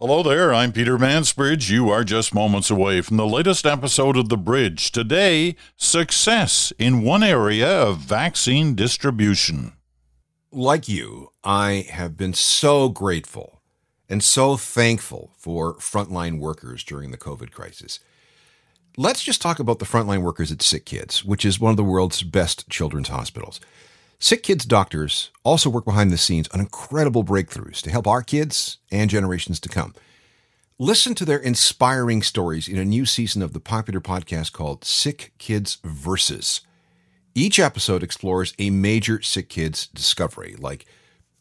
Hello there, I'm Peter Mansbridge. You are just moments away from the latest episode of The Bridge. Today, success in one area of vaccine distribution. Like you, I have been so grateful and so thankful for frontline workers during the COVID crisis. Let's just talk about the frontline workers at Sick Kids, which is one of the world's best children's hospitals. Sick Kids doctors also work behind the scenes on incredible breakthroughs to help our kids and generations to come. Listen to their inspiring stories in a new season of the popular podcast called Sick Kids Versus. Each episode explores a major sick kids discovery, like,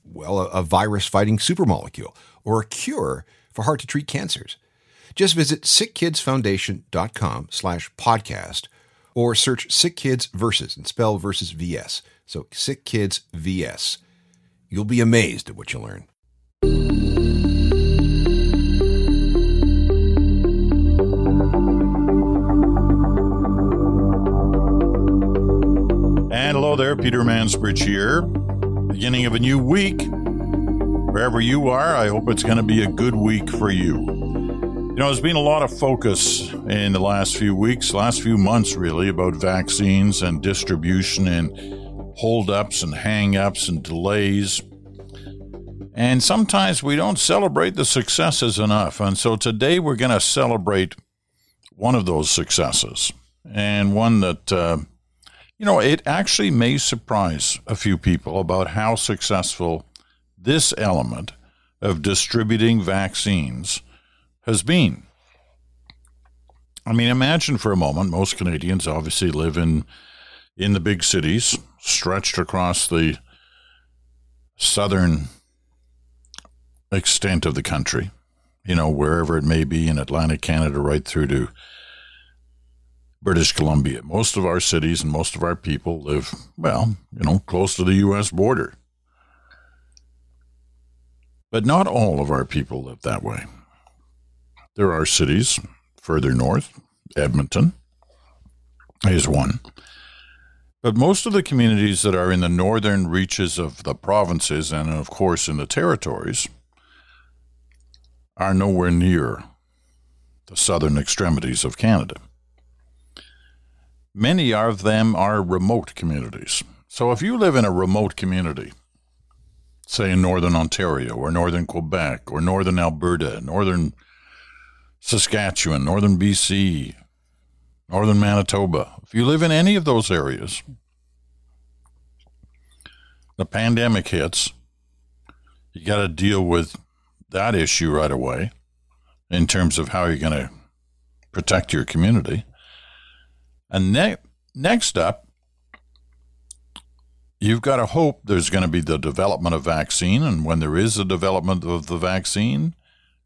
well, a, virus fighting supermolecule or a cure for hard to treat cancers. Just visit sickkidsfoundation.com slash podcast or search Sick Kids Versus and spell versus VS. So Sick Kids VS. You'll be amazed at what you learn. And hello there, Peter Mansbridge here. Beginning of a new week. Wherever you are, I hope it's going to be a good week for you. You know, there's been a lot of focus in the last few weeks, last few months, really, about vaccines and distribution and holdups and hang-ups and delays. And sometimes we don't celebrate the successes enough. And so today we're going to celebrate one of those successes and one that, uh, you know, it actually may surprise a few people about how successful this element of distributing vaccines has been. I mean, imagine for a moment, most Canadians obviously live in in the big cities, stretched across the southern extent of the country, you know, wherever it may be in Atlantic Canada, right through to British Columbia. Most of our cities and most of our people live, well, you know, close to the U.S. border. But not all of our people live that way. There are cities further north, Edmonton is one. But most of the communities that are in the northern reaches of the provinces and, of course, in the territories are nowhere near the southern extremities of Canada. Many of them are remote communities. So if you live in a remote community, say in northern Ontario or northern Quebec or northern Alberta, northern Saskatchewan, northern BC, northern Manitoba, if you live in any of those areas, the pandemic hits, you got to deal with that issue right away in terms of how you're going to protect your community. And ne- next up, you've got to hope there's going to be the development of vaccine. And when there is a development of the vaccine,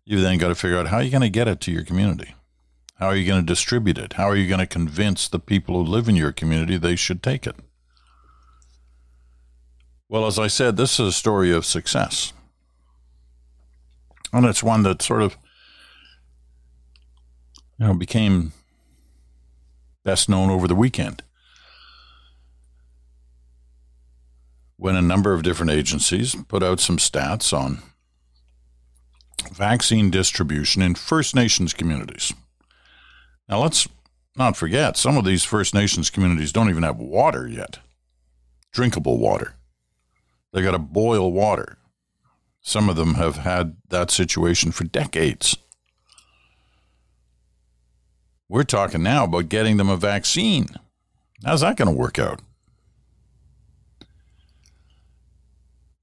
you've then got to figure out how you're going to get it to your community. How are you going to distribute it? How are you going to convince the people who live in your community they should take it? Well, as I said, this is a story of success. And it's one that sort of you know became best known over the weekend. When a number of different agencies put out some stats on vaccine distribution in First Nations communities. Now, let's not forget, some of these First Nations communities don't even have water yet, drinkable water. They got to boil water. Some of them have had that situation for decades. We're talking now about getting them a vaccine. How's that going to work out?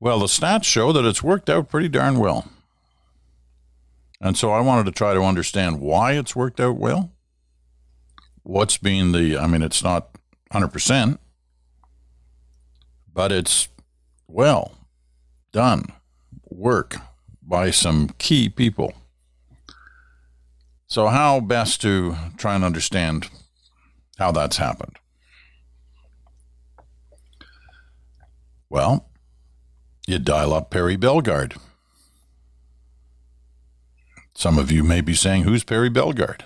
Well, the stats show that it's worked out pretty darn well. And so I wanted to try to understand why it's worked out well. What's been the, I mean, it's not 100%, but it's well done work by some key people. So, how best to try and understand how that's happened? Well, you dial up Perry Bellegarde. Some of you may be saying, Who's Perry Bellegarde?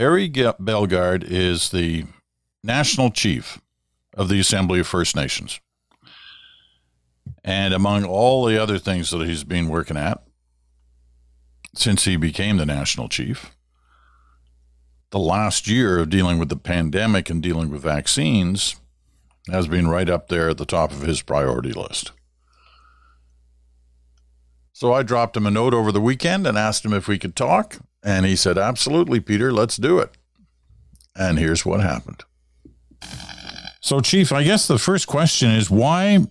Perry Bellegarde is the national chief of the Assembly of First Nations. And among all the other things that he's been working at, since he became the national chief. The last year of dealing with the pandemic and dealing with vaccines has been right up there at the top of his priority list. So I dropped him a note over the weekend and asked him if we could talk. And he said, Absolutely, Peter, let's do it. And here's what happened. So, Chief, I guess the first question is why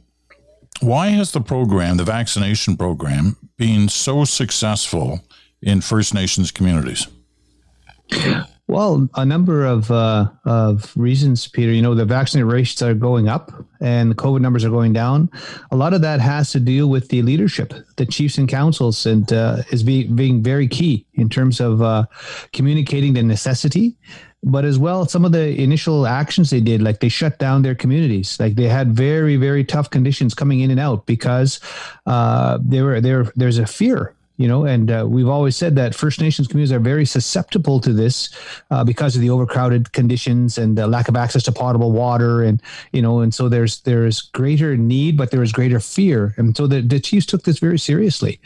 why has the program, the vaccination program, been so successful in First Nations communities? Well, a number of uh, of reasons, Peter. You know, the vaccine rates are going up, and the COVID numbers are going down. A lot of that has to do with the leadership, the chiefs and councils, and uh, is being being very key in terms of uh, communicating the necessity but as well some of the initial actions they did like they shut down their communities like they had very very tough conditions coming in and out because uh, there were there there's a fear you know and uh, we've always said that first nations communities are very susceptible to this uh, because of the overcrowded conditions and the lack of access to potable water and you know and so there's there's greater need but there is greater fear. And so the, the chiefs took this very seriously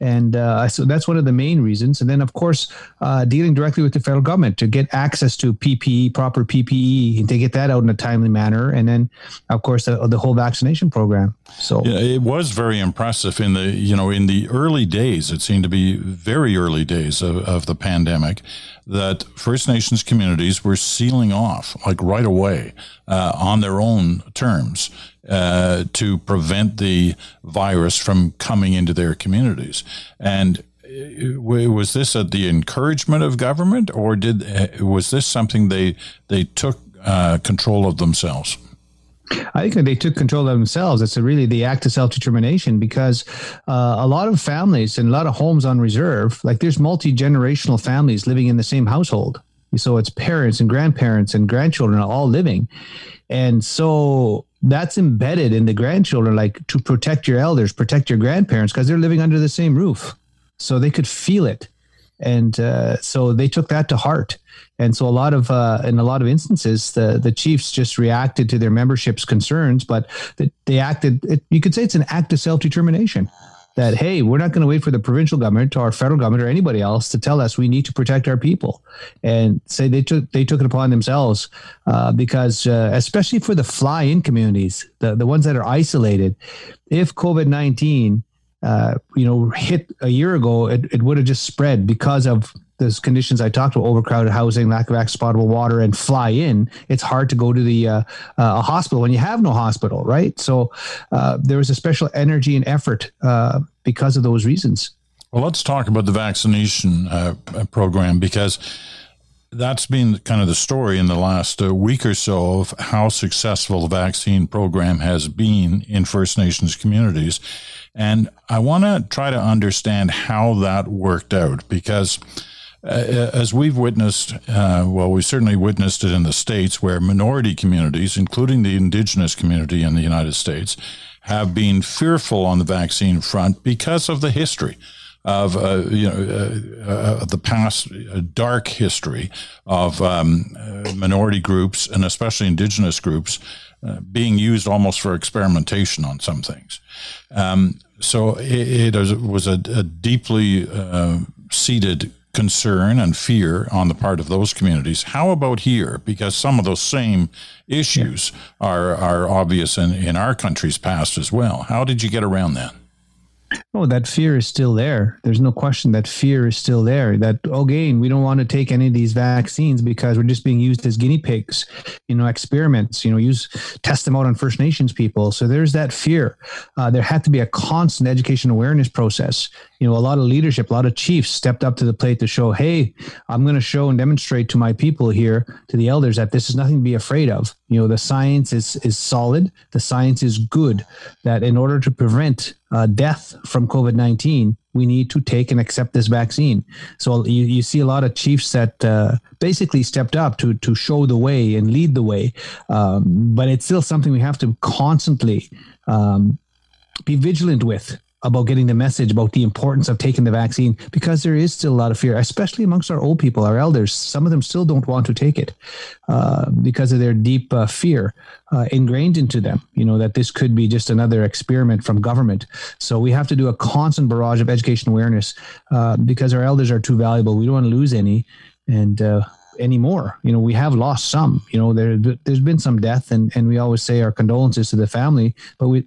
and uh, so that's one of the main reasons. And then, of course, uh, dealing directly with the federal government to get access to PPE, proper PPE, and to get that out in a timely manner. And then, of course, the, the whole vaccination program. So yeah, it was very impressive in the you know in the early days. It seemed to be very early days of, of the pandemic that First Nations communities were sealing off like right away uh, on their own terms uh, to prevent the virus from coming into their communities. And uh, was this at the encouragement of government, or did uh, was this something they they took uh, control of themselves? I think they took control of themselves. It's really the act of self determination because uh, a lot of families and a lot of homes on reserve, like there's multi generational families living in the same household. So it's parents and grandparents and grandchildren all living. And so that's embedded in the grandchildren, like to protect your elders, protect your grandparents, because they're living under the same roof. So they could feel it. And uh, so they took that to heart. And so a lot of, uh, in a lot of instances, the, the chiefs just reacted to their membership's concerns, but they acted, it, you could say it's an act of self determination that hey we're not going to wait for the provincial government or federal government or anybody else to tell us we need to protect our people. And say they took they took it upon themselves uh, because uh, especially for the fly in communities the, the ones that are isolated if covid-19 uh, you know hit a year ago it, it would have just spread because of those conditions I talked about, overcrowded housing, lack of access potable water, and fly in, it's hard to go to the uh, uh, a hospital when you have no hospital, right? So uh, there was a special energy and effort uh, because of those reasons. Well, let's talk about the vaccination uh, program because that's been kind of the story in the last uh, week or so of how successful the vaccine program has been in First Nations communities. And I want to try to understand how that worked out because as we've witnessed, uh, well, we certainly witnessed it in the States where minority communities, including the indigenous community in the United States, have been fearful on the vaccine front because of the history of uh, you know uh, uh, the past uh, dark history of um, minority groups and especially indigenous groups being used almost for experimentation on some things. Um, so it, it, was a, a deeply seated concern and fear on the part of those communities. How about here? Because some of those same issues are, are obvious in, in our country's past as well. How did you get around that? Oh, that fear is still there. There's no question that fear is still there. That again, we don't want to take any of these vaccines because we're just being used as guinea pigs, you know, experiments. You know, use test them out on First Nations people. So there's that fear. Uh, there had to be a constant education awareness process. You know, a lot of leadership, a lot of chiefs stepped up to the plate to show, hey, I'm going to show and demonstrate to my people here, to the elders, that this is nothing to be afraid of. You know, the science is is solid. The science is good. That in order to prevent uh, death from COVID 19, we need to take and accept this vaccine. So you, you see a lot of chiefs that uh, basically stepped up to, to show the way and lead the way. Um, but it's still something we have to constantly um, be vigilant with about getting the message about the importance of taking the vaccine because there is still a lot of fear, especially amongst our old people, our elders. Some of them still don't want to take it uh, because of their deep uh, fear uh, ingrained into them, you know, that this could be just another experiment from government. So we have to do a constant barrage of education awareness uh, because our elders are too valuable. We don't want to lose any. And, uh, anymore. You know, we have lost some. You know, there there's been some death, and and we always say our condolences to the family, but we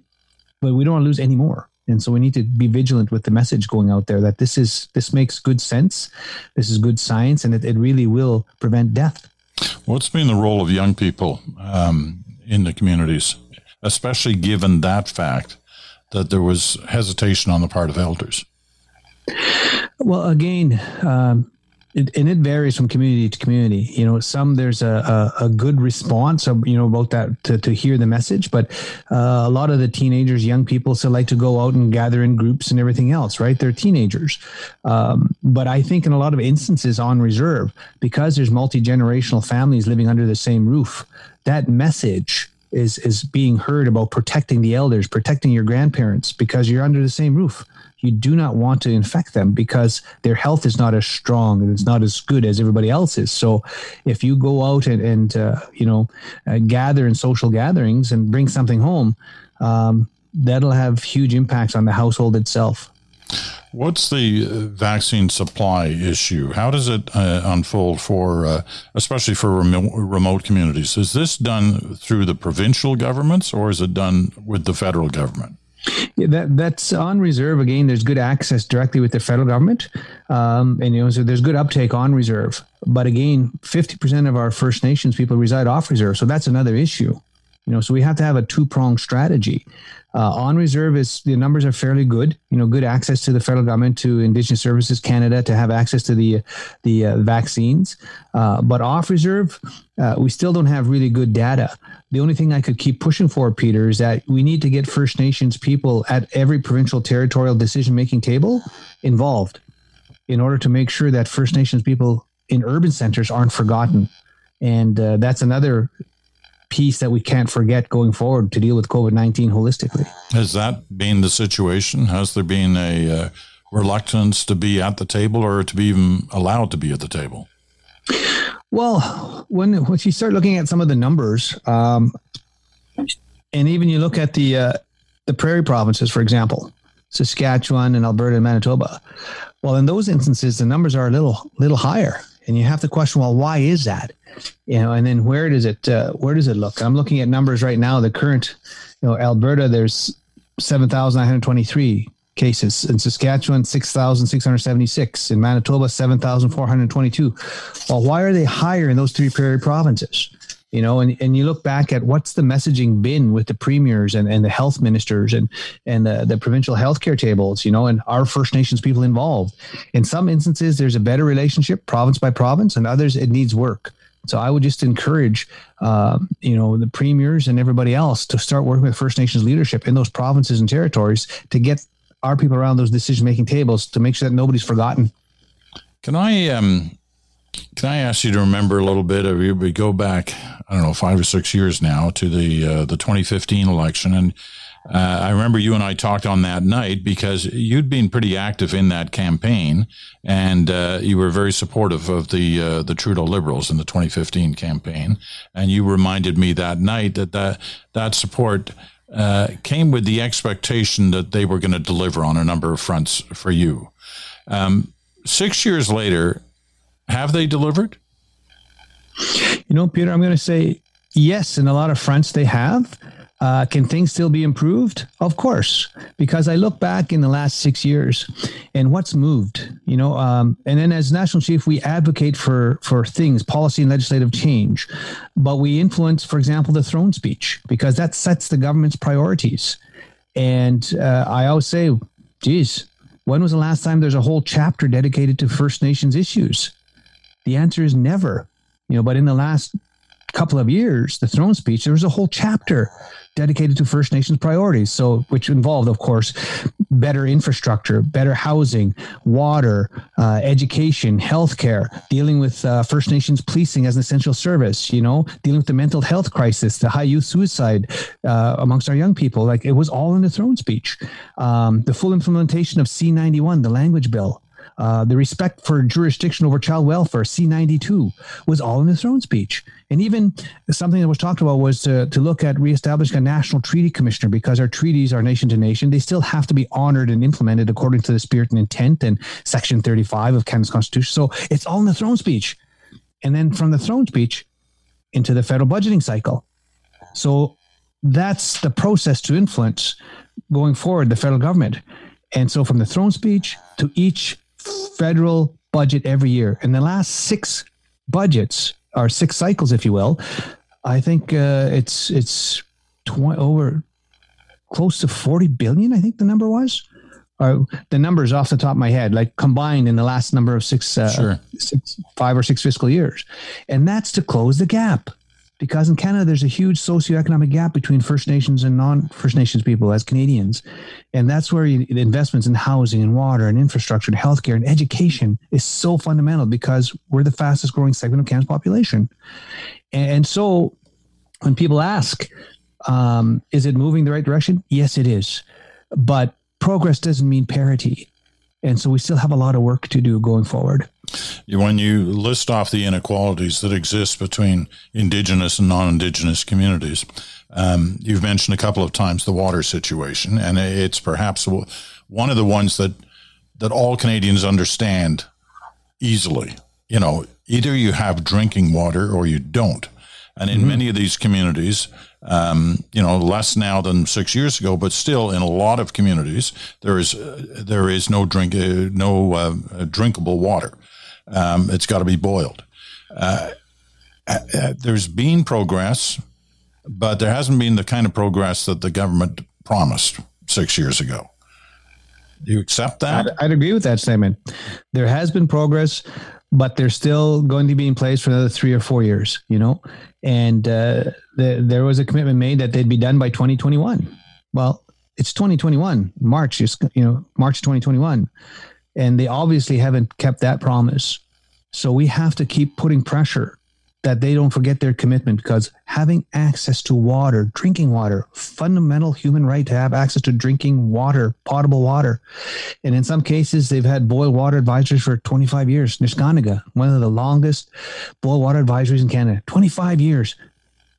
but we don't want to lose any more. And so we need to be vigilant with the message going out there that this is this makes good sense, this is good science, and it, it really will prevent death. What's been the role of young people um, in the communities, especially given that fact that there was hesitation on the part of elders? Well, again, um, it, and it varies from community to community. You know, some there's a, a, a good response, you know, about that to, to hear the message, but uh, a lot of the teenagers, young people, still like to go out and gather in groups and everything else, right? They're teenagers. Um, but I think in a lot of instances on reserve, because there's multi generational families living under the same roof, that message is is being heard about protecting the elders, protecting your grandparents because you're under the same roof you do not want to infect them because their health is not as strong and it's not as good as everybody else's. So if you go out and, and uh, you know, uh, gather in social gatherings and bring something home, um, that'll have huge impacts on the household itself. What's the uh, vaccine supply issue? How does it uh, unfold for, uh, especially for remote, remote communities? Is this done through the provincial governments or is it done with the federal government? Yeah, that that's on reserve again. There's good access directly with the federal government, um, and you know so there's good uptake on reserve. But again, 50% of our First Nations people reside off reserve, so that's another issue. You know, so we have to have a two pronged strategy. Uh, on reserve is the numbers are fairly good. You know, good access to the federal government, to Indigenous Services Canada, to have access to the the uh, vaccines. Uh, but off reserve, uh, we still don't have really good data. The only thing I could keep pushing for, Peter, is that we need to get First Nations people at every provincial territorial decision making table involved, in order to make sure that First Nations people in urban centers aren't forgotten. And uh, that's another piece that we can't forget going forward to deal with COVID 19 holistically. Has that been the situation? Has there been a uh, reluctance to be at the table or to be even allowed to be at the table? Well, when, when you start looking at some of the numbers, um, and even you look at the uh, the prairie provinces, for example, Saskatchewan and Alberta and Manitoba. Well, in those instances, the numbers are a little little higher, and you have to question, well, why is that? you know, and then where does it uh, where does it look? I'm looking at numbers right now. The current, you know, Alberta, there's seven thousand nine hundred twenty three cases in Saskatchewan, six thousand six hundred seventy six in Manitoba, seven thousand four hundred twenty two. Well, why are they higher in those three prairie provinces? You know, and, and you look back at what's the messaging been with the premiers and, and the health ministers and and the, the provincial healthcare tables, you know, and our First Nations people involved. In some instances, there's a better relationship province by province, and others it needs work. So I would just encourage, uh, you know, the premiers and everybody else to start working with First Nations leadership in those provinces and territories to get our people around those decision making tables to make sure that nobody's forgotten. Can I um, can I ask you to remember a little bit of you? We go back, I don't know, five or six years now to the uh, the 2015 election, and uh, I remember you and I talked on that night because you'd been pretty active in that campaign, and uh, you were very supportive of the uh, the Trudeau Liberals in the 2015 campaign. And you reminded me that night that that, that support uh, came with the expectation that they were going to deliver on a number of fronts for you. Um, six years later, have they delivered? You know, Peter, I'm going to say yes. In a lot of fronts, they have. Uh, can things still be improved? Of course, because I look back in the last six years and what's moved, you know, um, and then as national chief, we advocate for for things, policy and legislative change, but we influence, for example, the throne speech because that sets the government's priorities. And uh, I always say, geez, when was the last time there's a whole chapter dedicated to First Nations issues? The answer is never. You know, but in the last couple of years, the throne speech, there was a whole chapter dedicated to First Nations priorities. So, which involved, of course, better infrastructure, better housing, water, uh, education, healthcare, dealing with uh, First Nations policing as an essential service. You know, dealing with the mental health crisis, the high youth suicide uh, amongst our young people. Like it was all in the throne speech. Um, the full implementation of C91, the language bill. Uh, the respect for jurisdiction over child welfare, C92, was all in the throne speech. And even something that was talked about was to, to look at reestablishing a national treaty commissioner because our treaties are nation to nation. They still have to be honored and implemented according to the spirit and intent and Section 35 of Canada's Constitution. So it's all in the throne speech. And then from the throne speech into the federal budgeting cycle. So that's the process to influence going forward the federal government. And so from the throne speech to each federal budget every year. In the last six budgets, or six cycles, if you will, I think uh, it's it's tw- over close to 40 billion, I think the number was. Or the numbers off the top of my head, like combined in the last number of six, uh, Sure. six, five or six fiscal years. And that's to close the gap because in Canada, there's a huge socioeconomic gap between First Nations and non First Nations people as Canadians. And that's where you, investments in housing and water and infrastructure and healthcare and education is so fundamental because we're the fastest growing segment of Canada's population. And so when people ask, um, is it moving the right direction? Yes, it is. But progress doesn't mean parity. And so we still have a lot of work to do going forward. When you list off the inequalities that exist between Indigenous and non Indigenous communities, um, you've mentioned a couple of times the water situation, and it's perhaps one of the ones that, that all Canadians understand easily. You know, either you have drinking water or you don't. And in mm-hmm. many of these communities, um, you know, less now than six years ago, but still in a lot of communities, there is uh, there is no drink, uh, no uh, drinkable water. Um, it's got to be boiled. Uh, uh, there's been progress, but there hasn't been the kind of progress that the government promised six years ago. Do you accept that? I'd, I'd agree with that statement. There has been progress, but they're still going to be in place for another three or four years. You know, and uh, the, there was a commitment made that they'd be done by 2021. Well, it's 2021, March, you know, March 2021, and they obviously haven't kept that promise. So we have to keep putting pressure that they don't forget their commitment because having access to water, drinking water, fundamental human right to have access to drinking water, potable water. And in some cases, they've had boil water advisories for 25 years. Neskantaga, one of the longest boil water advisories in Canada, 25 years.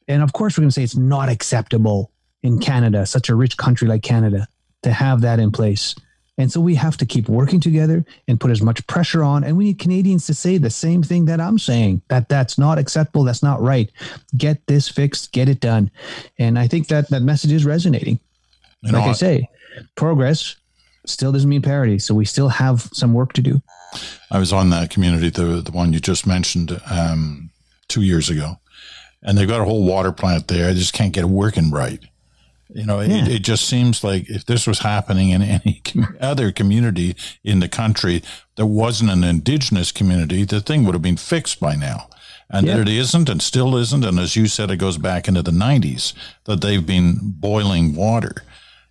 And of course, we're going to say it's not acceptable in Canada, such a rich country like Canada, to have that in place. And so we have to keep working together and put as much pressure on. And we need Canadians to say the same thing that I'm saying that that's not acceptable. That's not right. Get this fixed, get it done. And I think that that message is resonating. like I say, progress still doesn't mean parity. So we still have some work to do. I was on that community, the, the one you just mentioned um, two years ago, and they've got a whole water plant there. I just can't get it working right. You know, yeah. it, it, just seems like if this was happening in any com- other community in the country that wasn't an indigenous community, the thing would have been fixed by now. And yeah. it isn't and still isn't. And as you said, it goes back into the 90s that they've been boiling water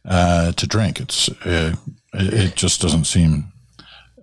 uh, to drink. It's uh, It just doesn't seem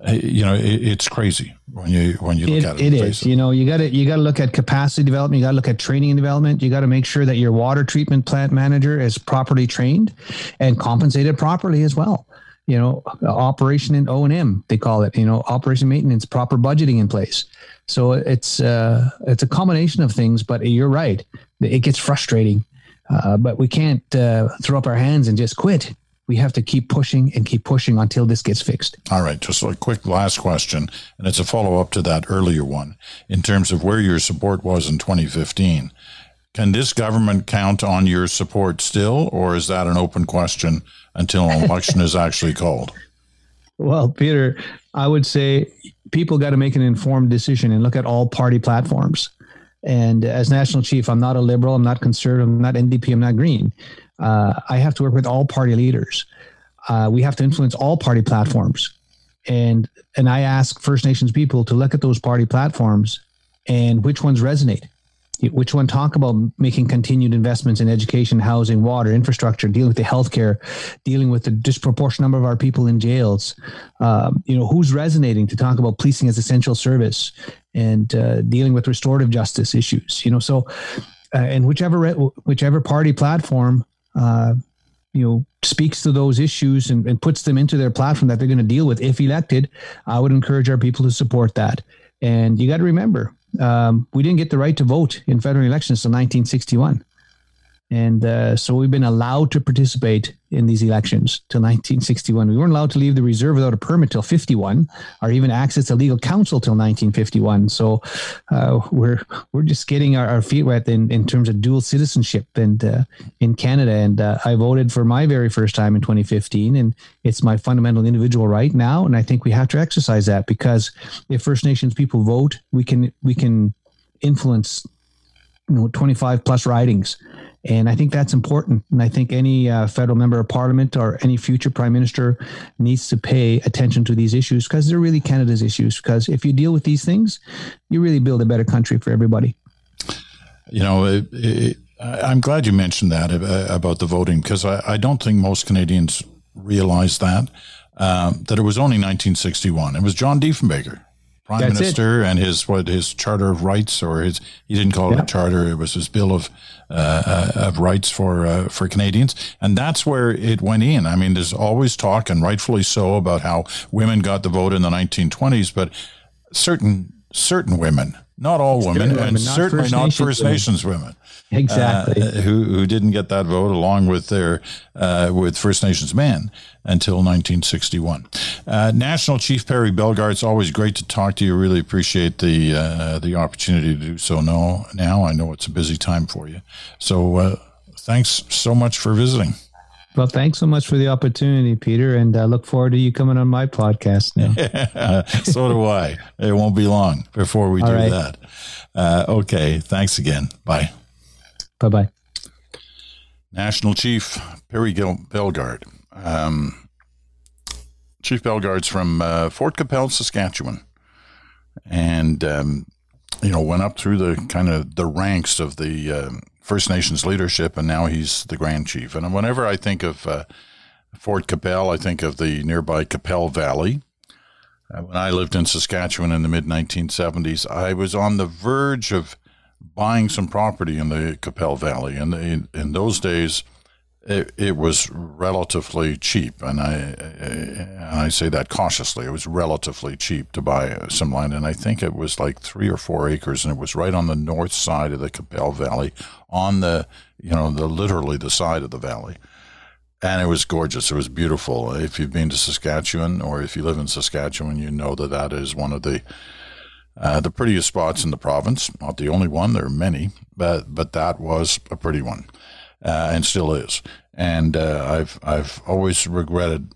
you know, it, it's crazy when you when you look it, at it. It is. You know, you got to you got to look at capacity development. You got to look at training and development. You got to make sure that your water treatment plant manager is properly trained and compensated properly as well. You know, operation and O and M they call it. You know, operation maintenance, proper budgeting in place. So it's uh, it's a combination of things. But you're right, it gets frustrating. Uh, but we can't uh, throw up our hands and just quit we have to keep pushing and keep pushing until this gets fixed. All right, just a quick last question, and it's a follow up to that earlier one in terms of where your support was in 2015. Can this government count on your support still, or is that an open question until an election is actually called? Well, Peter, I would say people got to make an informed decision and look at all party platforms. And as national chief, I'm not a liberal, I'm not conservative, I'm not NDP, I'm not green uh, I have to work with all party leaders. Uh, we have to influence all party platforms, and and I ask First Nations people to look at those party platforms and which ones resonate. which one talk about making continued investments in education, housing, water, infrastructure, dealing with the healthcare, dealing with the disproportionate number of our people in jails. Um, you know, who's resonating to talk about policing as essential service and uh, dealing with restorative justice issues. You know, so uh, and whichever whichever party platform. Uh, you know speaks to those issues and, and puts them into their platform that they're going to deal with if elected i would encourage our people to support that and you got to remember um, we didn't get the right to vote in federal elections until 1961. And uh, so we've been allowed to participate in these elections till 1961. We weren't allowed to leave the reserve without a permit till 51, or even access to legal counsel till 1951. So uh, we're we're just getting our, our, feet wet in, in terms of dual citizenship and uh, in Canada. And uh, I voted for my very first time in 2015, and it's my fundamental individual right now. And I think we have to exercise that because if First Nations people vote, we can we can influence you know 25 plus ridings and I think that's important. And I think any uh, federal member of parliament or any future prime minister needs to pay attention to these issues because they're really Canada's issues. Because if you deal with these things, you really build a better country for everybody. You know, it, it, I'm glad you mentioned that uh, about the voting because I, I, don't think most Canadians realize that. Um, that it was only 1961. It was John Diefenbaker prime That's minister it. and his what his charter of rights or his he didn't call it a charter it was his bill of uh, uh, of rights for uh, for Canadians. And that's where it went in. I mean there's always talk and rightfully so about how women got the vote in the 1920s but certain certain women not all women, women, and certainly First not Nations First. Nations women. Exactly. Uh, who who didn't get that vote along with their uh, with First Nations men until 1961. Uh, National Chief Perry Bellegarde, it's always great to talk to you. Really appreciate the uh, the opportunity to do so. Now, now I know it's a busy time for you. So uh, thanks so much for visiting. Well, thanks so much for the opportunity, Peter, and I look forward to you coming on my podcast now. so do I. It won't be long before we All do right. that. Uh, okay. Thanks again. Bye. Bye bye. National Chief Perry Gil- Bellegarde. Um, Chief Bellegarde's from uh, Fort Qu'Appelle, Saskatchewan. And, um, you know, went up through the kind of the ranks of the um, First Nations leadership, and now he's the Grand Chief. And whenever I think of uh, Fort Qu'Appelle, I think of the nearby Qu'Appelle Valley. Uh, when I lived in Saskatchewan in the mid 1970s, I was on the verge of buying some property in the Qu'Appelle Valley. And in, in those days, it, it, was relatively cheap, and I and I say that cautiously. It was relatively cheap to buy some land, and I think it was like three or four acres, and it was right on the north side of the Qu'Appelle Valley, on the you know the literally the side of the valley, and it was gorgeous. It was beautiful. If you've been to Saskatchewan or if you live in Saskatchewan, you know that that is one of the uh, the prettiest spots in the province. Not the only one. There are many, but but that was a pretty one uh, and still is. And uh, I've I've always regretted.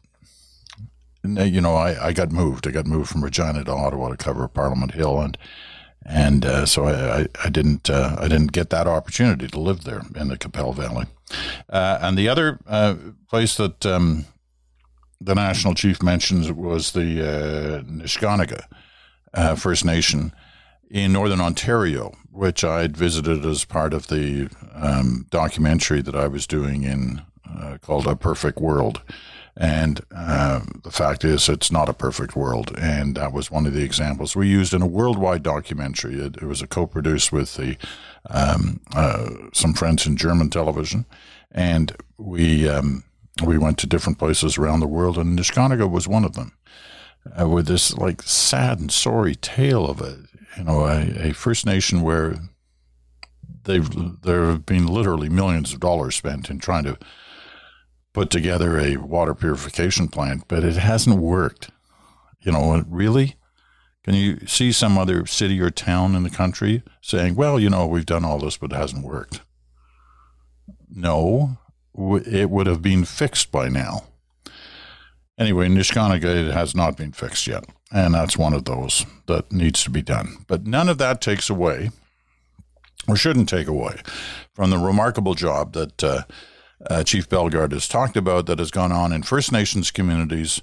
You know, I, I got moved. I got moved from Regina to Ottawa to cover Parliament Hill, and and uh, so I, I, didn't uh, I didn't get that opportunity to live there in the Qu'Appelle Valley. Uh, and the other uh, place that um, the national chief mentions was the uh, Nisga'a uh, First Nation in northern Ontario, which I'd visited as part of the um, documentary that I was doing in uh, called A Perfect World. And uh, the fact is, it's not a perfect world. And that was one of the examples we used in a worldwide documentary. It, it was a co produced with the, um, uh, some friends in German television. And we, um, we went to different places around the world, and Nisga'a was one of them. Uh, with this like sad and sorry tale of a you know a, a First Nation where they've there have been literally millions of dollars spent in trying to put together a water purification plant, but it hasn't worked. You know, really? Can you see some other city or town in the country saying, well, you know, we've done all this, but it hasn't worked? No, it would have been fixed by now. Anyway, Nisga'a has not been fixed yet, and that's one of those that needs to be done. But none of that takes away or shouldn't take away from the remarkable job that uh, uh, Chief Bellegarde has talked about that has gone on in First Nations communities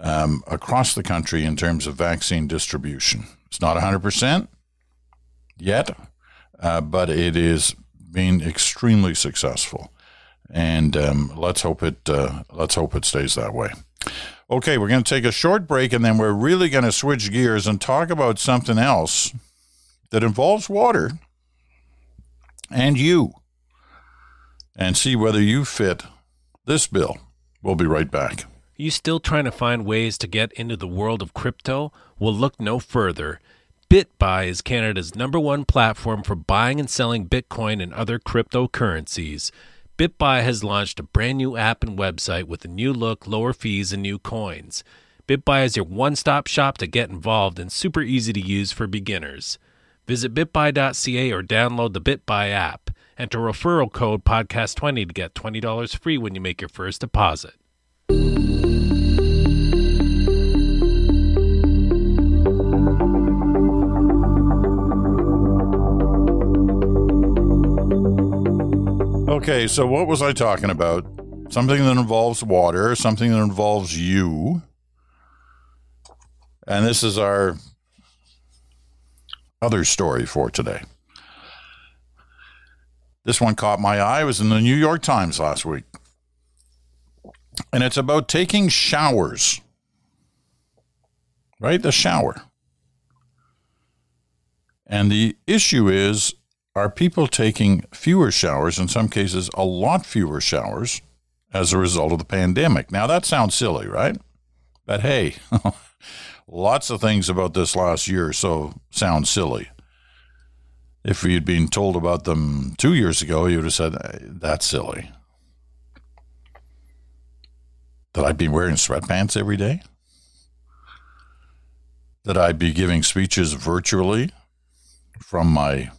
um, across the country in terms of vaccine distribution. It's not 100% yet, uh, but it is being extremely successful, and um, let's hope it uh, let's hope it stays that way. Okay, we're going to take a short break, and then we're really going to switch gears and talk about something else that involves water and you, and see whether you fit this bill. We'll be right back. You still trying to find ways to get into the world of crypto? Well, look no further. BitBuy is Canada's number one platform for buying and selling Bitcoin and other cryptocurrencies. BitBuy has launched a brand new app and website with a new look, lower fees, and new coins. BitBuy is your one stop shop to get involved and super easy to use for beginners. Visit bitbuy.ca or download the BitBuy app. Enter referral code podcast20 to get $20 free when you make your first deposit. Okay, so what was I talking about? Something that involves water, something that involves you. And this is our other story for today. This one caught my eye. It was in the New York Times last week. And it's about taking showers. Right? The shower. And the issue is are people taking fewer showers, in some cases, a lot fewer showers as a result of the pandemic? Now, that sounds silly, right? But hey, lots of things about this last year so sound silly. If you'd been told about them two years ago, you would have said, uh, that's silly. That I'd be wearing sweatpants every day? That I'd be giving speeches virtually from my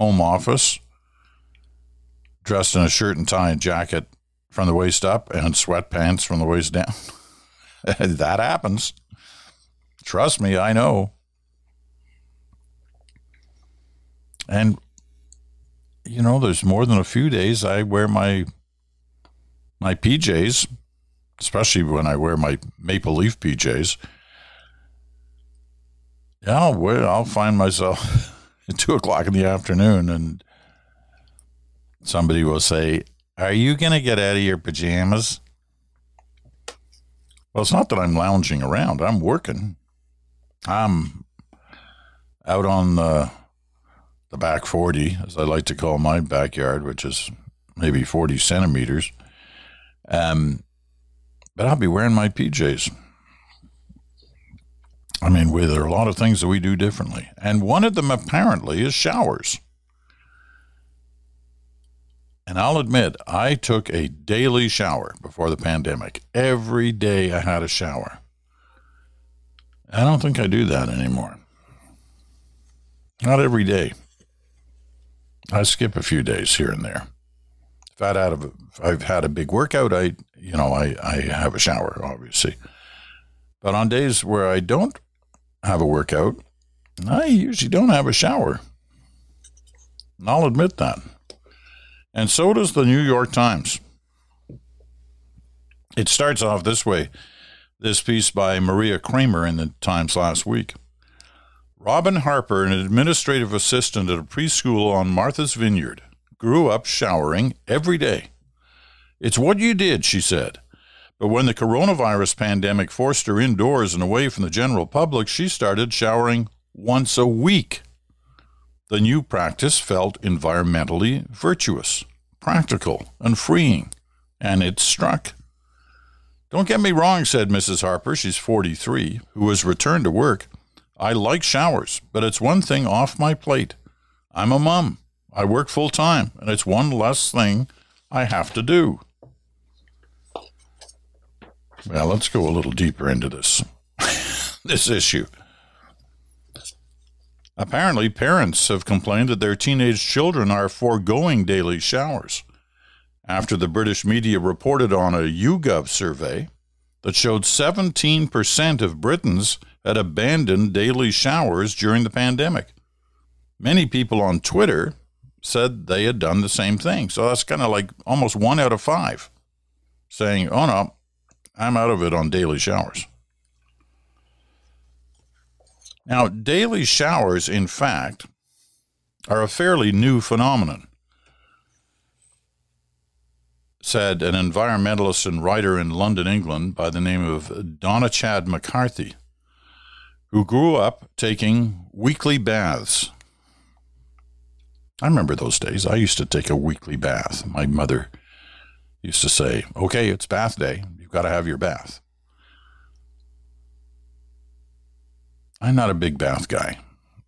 home office, dressed in a shirt and tie and jacket from the waist up and sweatpants from the waist down. that happens. Trust me, I know. And you know, there's more than a few days I wear my my PJs, especially when I wear my maple leaf PJs. Yeah, I'll, wear, I'll find myself at two o'clock in the afternoon, and somebody will say, Are you going to get out of your pajamas? Well, it's not that I'm lounging around, I'm working. I'm out on the, the back 40, as I like to call my backyard, which is maybe 40 centimeters. Um, but I'll be wearing my PJs. I mean, we, there are a lot of things that we do differently. And one of them apparently is showers. And I'll admit, I took a daily shower before the pandemic. Every day I had a shower. I don't think I do that anymore. Not every day. I skip a few days here and there. If I've had a, if I've had a big workout, I, you know, I, I have a shower, obviously. But on days where I don't have a workout. I usually don't have a shower. And I'll admit that. And so does the New York Times. It starts off this way this piece by Maria Cramer in the Times last week. Robin Harper, an administrative assistant at a preschool on Martha's Vineyard, grew up showering every day. It's what you did, she said. But when the coronavirus pandemic forced her indoors and away from the general public, she started showering once a week. The new practice felt environmentally virtuous, practical, and freeing, and it struck. Don't get me wrong, said Mrs. Harper, she's 43, who has returned to work. I like showers, but it's one thing off my plate. I'm a mum. I work full time, and it's one less thing I have to do. Well, let's go a little deeper into this this issue. Apparently, parents have complained that their teenage children are foregoing daily showers after the British media reported on a YouGov survey that showed 17% of Britons had abandoned daily showers during the pandemic. Many people on Twitter said they had done the same thing. So that's kind of like almost one out of five saying, oh no, I'm out of it on daily showers. Now, daily showers, in fact, are a fairly new phenomenon, said an environmentalist and writer in London, England, by the name of Donnachadh McCarthy, who grew up taking weekly baths. I remember those days. I used to take a weekly bath. My mother used to say, Okay, it's bath day. You've got to have your bath. I'm not a big bath guy.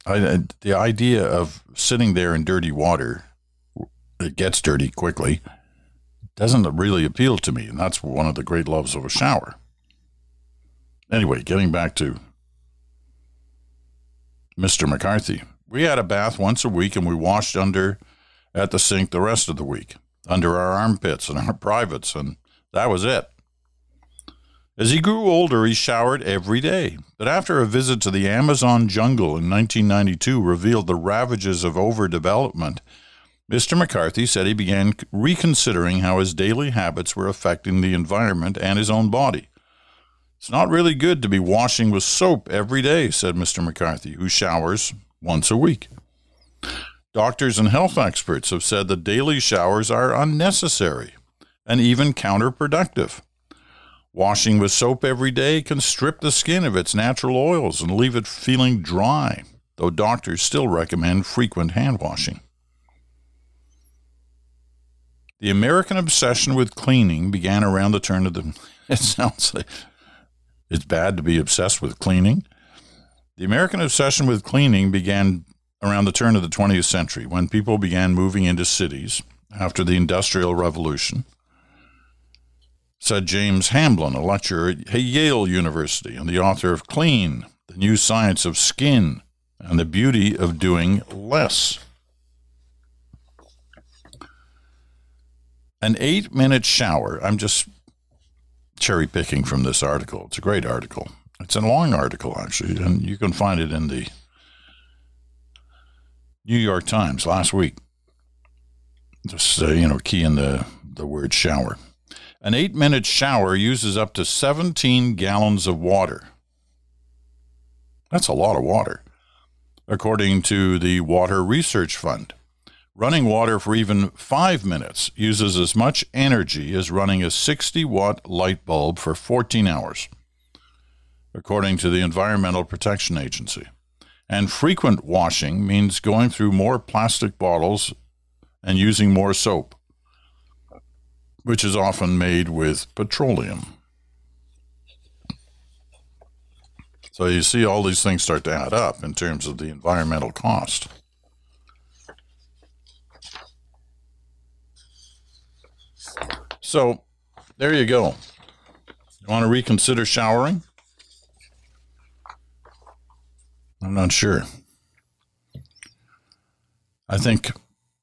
I, the idea of sitting there in dirty water, it gets dirty quickly, doesn't really appeal to me. And that's one of the great loves of a shower. Anyway, getting back to Mr. McCarthy. We had a bath once a week and we washed under at the sink the rest of the week, under our armpits and our privates, and that was it. As he grew older, he showered every day. But after a visit to the Amazon jungle in 1992 revealed the ravages of overdevelopment, Mr. McCarthy said he began reconsidering how his daily habits were affecting the environment and his own body. It's not really good to be washing with soap every day, said Mr. McCarthy, who showers once a week. Doctors and health experts have said that daily showers are unnecessary and even counterproductive. Washing with soap every day can strip the skin of its natural oils and leave it feeling dry, though doctors still recommend frequent hand washing. The American obsession with cleaning began around the turn of the. It sounds like it's bad to be obsessed with cleaning. The American obsession with cleaning began around the turn of the 20th century when people began moving into cities after the Industrial Revolution said James Hamblin, a lecturer at Yale University and the author of Clean, The New Science of Skin and the Beauty of Doing Less. An eight minute shower. I'm just cherry picking from this article. It's a great article. It's a long article, actually, and you can find it in the New York Times last week. Just, uh, you know, key in the, the word shower. An eight minute shower uses up to 17 gallons of water. That's a lot of water, according to the Water Research Fund. Running water for even five minutes uses as much energy as running a 60 watt light bulb for 14 hours, according to the Environmental Protection Agency. And frequent washing means going through more plastic bottles and using more soap which is often made with petroleum. So you see all these things start to add up in terms of the environmental cost. So there you go. You want to reconsider showering? I'm not sure. I think,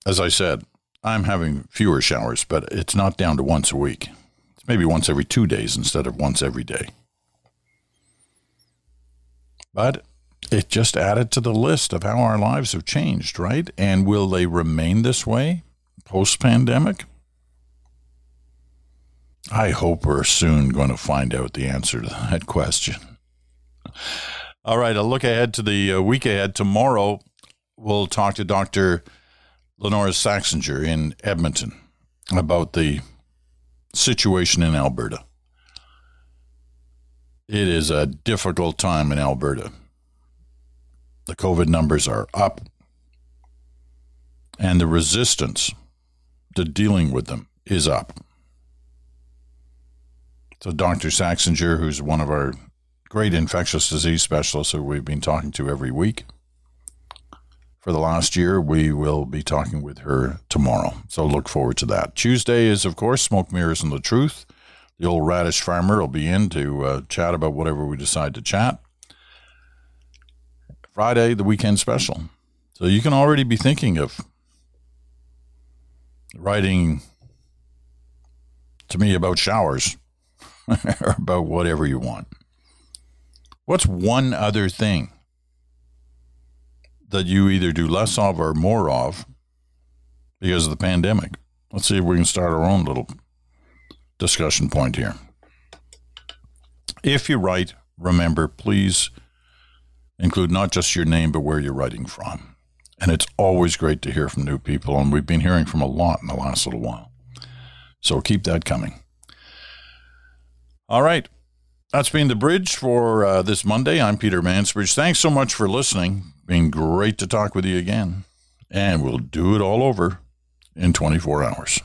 as I said, I'm having fewer showers, but it's not down to once a week. It's maybe once every two days instead of once every day. But it just added to the list of how our lives have changed, right? And will they remain this way post pandemic? I hope we're soon going to find out the answer to that question. All right, a look ahead to the week ahead. Tomorrow, we'll talk to Dr. Lynora Saxinger in Edmonton about the situation in Alberta. It is a difficult time in Alberta. The COVID numbers are up, and the resistance to dealing with them is up. So, Dr. Saxinger, who's one of our great infectious disease specialists who we've been talking to every week, for the last year. We will be talking with her tomorrow. So look forward to that. Tuesday is, of course, Smoke Mirrors and the Truth. The old radish farmer will be in to uh, chat about whatever we decide to chat. Friday, the weekend special. So you can already be thinking of writing to me about showers or about whatever you want. What's one other thing that you either do less of or more of because of the pandemic. Let's see if we can start our own little discussion point here. If you write, remember, please include not just your name, but where you're writing from. And it's always great to hear from new people. And we've been hearing from a lot in the last little while. So keep that coming. All right. That's been the bridge for uh, this Monday. I'm Peter Mansbridge. Thanks so much for listening. Been great to talk with you again. And we'll do it all over in 24 hours.